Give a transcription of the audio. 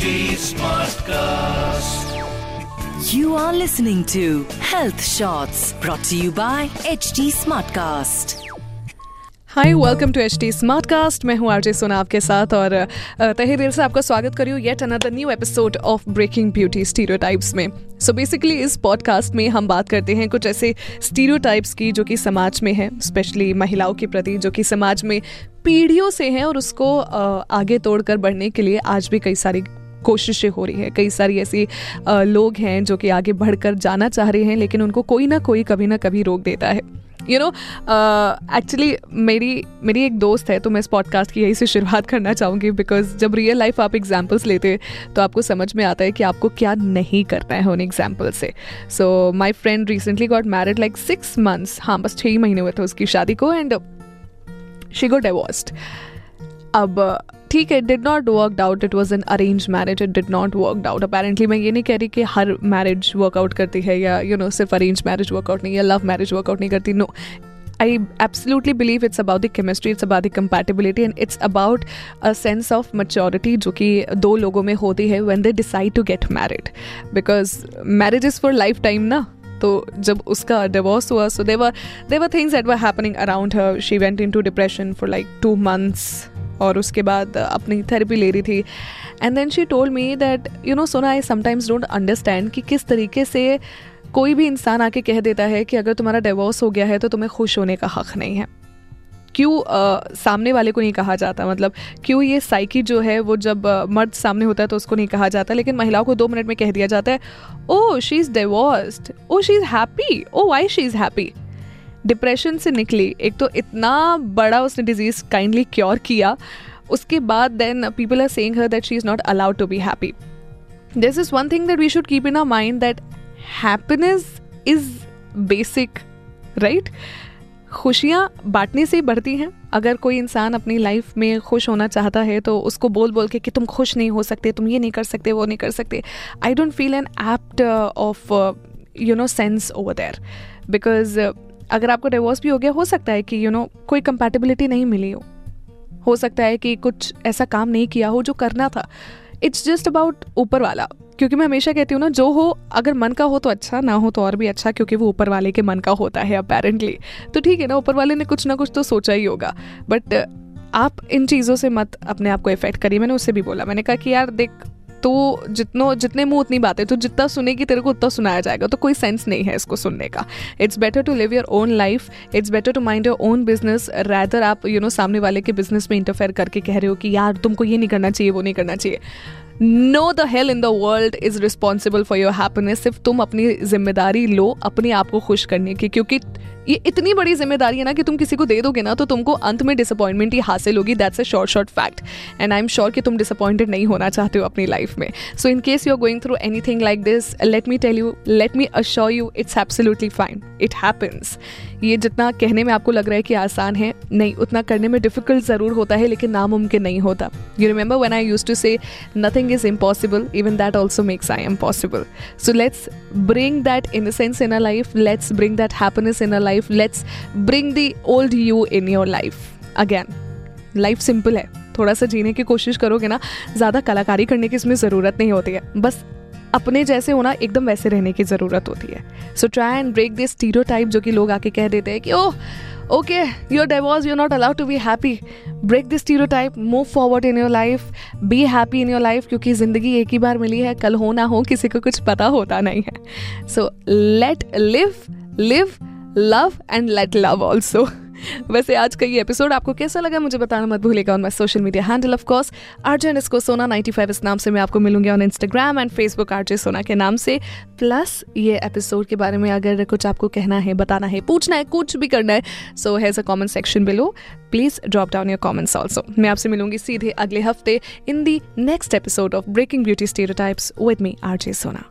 HD Smartcast. You are listening to Health Shots brought to you by HT Smartcast. Hi welcome to H T smart cast मैं हूँ RJ सोना आपके साथ और तहे दिल से आपका स्वागत करी हूँ yet another new episode of breaking beauty stereotypes में सो बेसिकली इस पॉडकास्ट में हम बात करते हैं कुछ ऐसे स्टीरियोटाइप्स की जो कि समाज में है स्पेशली महिलाओं के प्रति जो कि समाज में पीढ़ियों से हैं और उसको आगे तोड़कर बढ़ने के लिए आज भी कई सारी कोशिशें हो रही है। कई सारी ऐसी लोग हैं जो कि आगे बढ़कर जाना चाह रहे हैं, लेकिन उनको कोई ना कोई, कभी ना कभी रोक देता है। यू नो एक्चुअली मेरी मेरी एक दोस्त है तो मैं इस पॉडकास्ट की यही से शुरुआत करना चाहूँगी बिकॉज़ जब रियल लाइफ आप एग्जाम्पल्स लेते तो आपको समझ में आता है कि आपको क्या नहीं करना है उन एग्ज़ाम्पल से। So my friend recently got married like six months हाँ बस छः ही महीने हुए थे उसकी शादी को एंड शी गो डिवोर्स्ड अब ठीक है did not work out it was an arrange marriage it did not work out apparently मैं ये नहीं कह रही कि हर मैरिज वर्कआउट करती है या यू नो सिर्फ़ अरेंज मैरिज वर्कआउट नहीं, या लव मैरिज वर्कआउट नहीं करती. No I absolutely believe it's about the chemistry it's about the compatibility and it's about a sense of maturity जो कि दो लोगों में होती है when they decide to get married because marriage is for lifetime ना. तो जब उसका डिवोर्स हुआ so there there things that were happening around her she went into depression for like two months और उसके बाद अपनी थेरेपी ले रही थी. And then she told me that you know Sona I sometimes don't understand कि किस तरीके से कोई भी इंसान आके कह देता है कि अगर तुम्हारा डिवोर्स हो गया है तो तुम्हें खुश होने का हक नहीं है। क्यों सामने वाले को नहीं कहा जाता? मतलब क्यों ये साइकी जो है वो जब अ, मर्द सामने होता है तो उसको नहीं कहा जाता? लेकिन महिलाओं को दो मिनट में कह दिया जाता है ओ she is divorced oh she is happy oh why she is happy depression से निकली। एक तो इतना बड़ा उसने डिज़ीज़ काइंडली क्योर किया। उसके बाद then people are saying her that she is not allowed to be happy this is one thing that we should keep in our mind that happiness is basic right खुशियाँ बांटने से बढ़ती हैं। अगर कोई इंसान अपनी लाइफ में खुश होना चाहता है तो उसको बोल बोल के कि तुम खुश नहीं हो सकते तुम ये नहीं कर सकते वो नहीं कर सकते। I don't feel an apt of you know sense over there because अगर आपको डिवोर्स भी हो गया हो सकता है कि यू you नो know, कोई कंपैटिबिलिटी नहीं मिली हो। हो सकता है कि कुछ ऐसा काम नहीं किया हो जो करना था। इट्स जस्ट अबाउट ऊपर वाला। क्योंकि मैं हमेशा कहती हूँ ना जो हो अगर मन का हो तो अच्छा ना हो तो और भी अच्छा क्योंकि वो ऊपर वाले के मन का होता है अपेरेंटली तो ठीक है ना ऊपर वाले ने कुछ ना कुछ तो सोचा ही होगा. बट आप इन चीज़ों से मत अपने आप को इफ़ेक्ट करिए। मैंने उससे भी बोला मैंने कहा कि यार देख तो जितनो जितने मुँह उतनी बातें तो जितना सुनेगी तेरे को उतना सुनाया जाएगा। तो कोई सेंस नहीं है इसको सुनने का. It's better to live your own life it's better to mind your own business rather आप यू you नो know, सामने वाले के बिज़नेस में इंटरफेयर करके कह रहे हो कि यार तुमको ये नहीं करना चाहिए वो नहीं करना चाहिए. No the hell in the world is responsible for your happiness सिर्फ़ तुम अपनी ज़िम्मेदारी लो, अपने आप को खुश करने की, क्योंकि ये इतनी बड़ी ज़िम्मेदारी है ना कि तुम किसी को दे दोगे ना तो तुमको अंत में डिसअपॉइंटमेंट ही हासिल होगी. That's a short short fact and I am sure कि तुम डिसअपॉइंटेड नहीं होना चाहते हो अपनी लाइफ में. So in case you are going through anything like this let me tell you let me assure you it's absolutely fine it happens ये जितना कहने में आपको लग रहा है कि आसान है, नहीं, उतना करने में डिफ़िकल्ट ज़रूर होता है, लेकिन नामुमकिन नहीं होता। You remember when I use to say nothing is impossible even that also makes I am possible so let's bring that innocence in our life let's bring that happiness in our life let's bring the old you in your life again life simple है। थोड़ा सा जीने की कोशिश करोगे ना, ज़्यादा कलाकारी करने की इसमें ज़रूरत नहीं होती है। बस अपने जैसे होना एकदम वैसे रहने की ज़रूरत होती है। So try and break this stereotype जो कि लोग आके कह देते हैं कि, ओह okay your divorce you not allowed to be happy break this stereotype move forward in your life be happy in your life क्योंकि ज़िंदगी एक ही बार मिली है, कल हो ना हो, किसी को कुछ पता होता नहीं है। So let live live love and let love also वैसे आज का ये एपिसोड आपको कैसा लगा, मुझे बताना मत भूलेगा on my social media handle of course RJ इसको सोना 95 इस नाम से मैं आपको मिलूँगी on Instagram and Facebook RJ Sona के नाम से। प्लस ये एपिसोड के बारे में अगर कुछ आपको कहना है, बताना है, पूछना है, कुछ भी करना है so has a comment section below please drop down your comments also मैं आपसे मिलूँगी सीधे अगले हफ़्ते in the next episode of breaking beauty stereotypes with me RJ Sona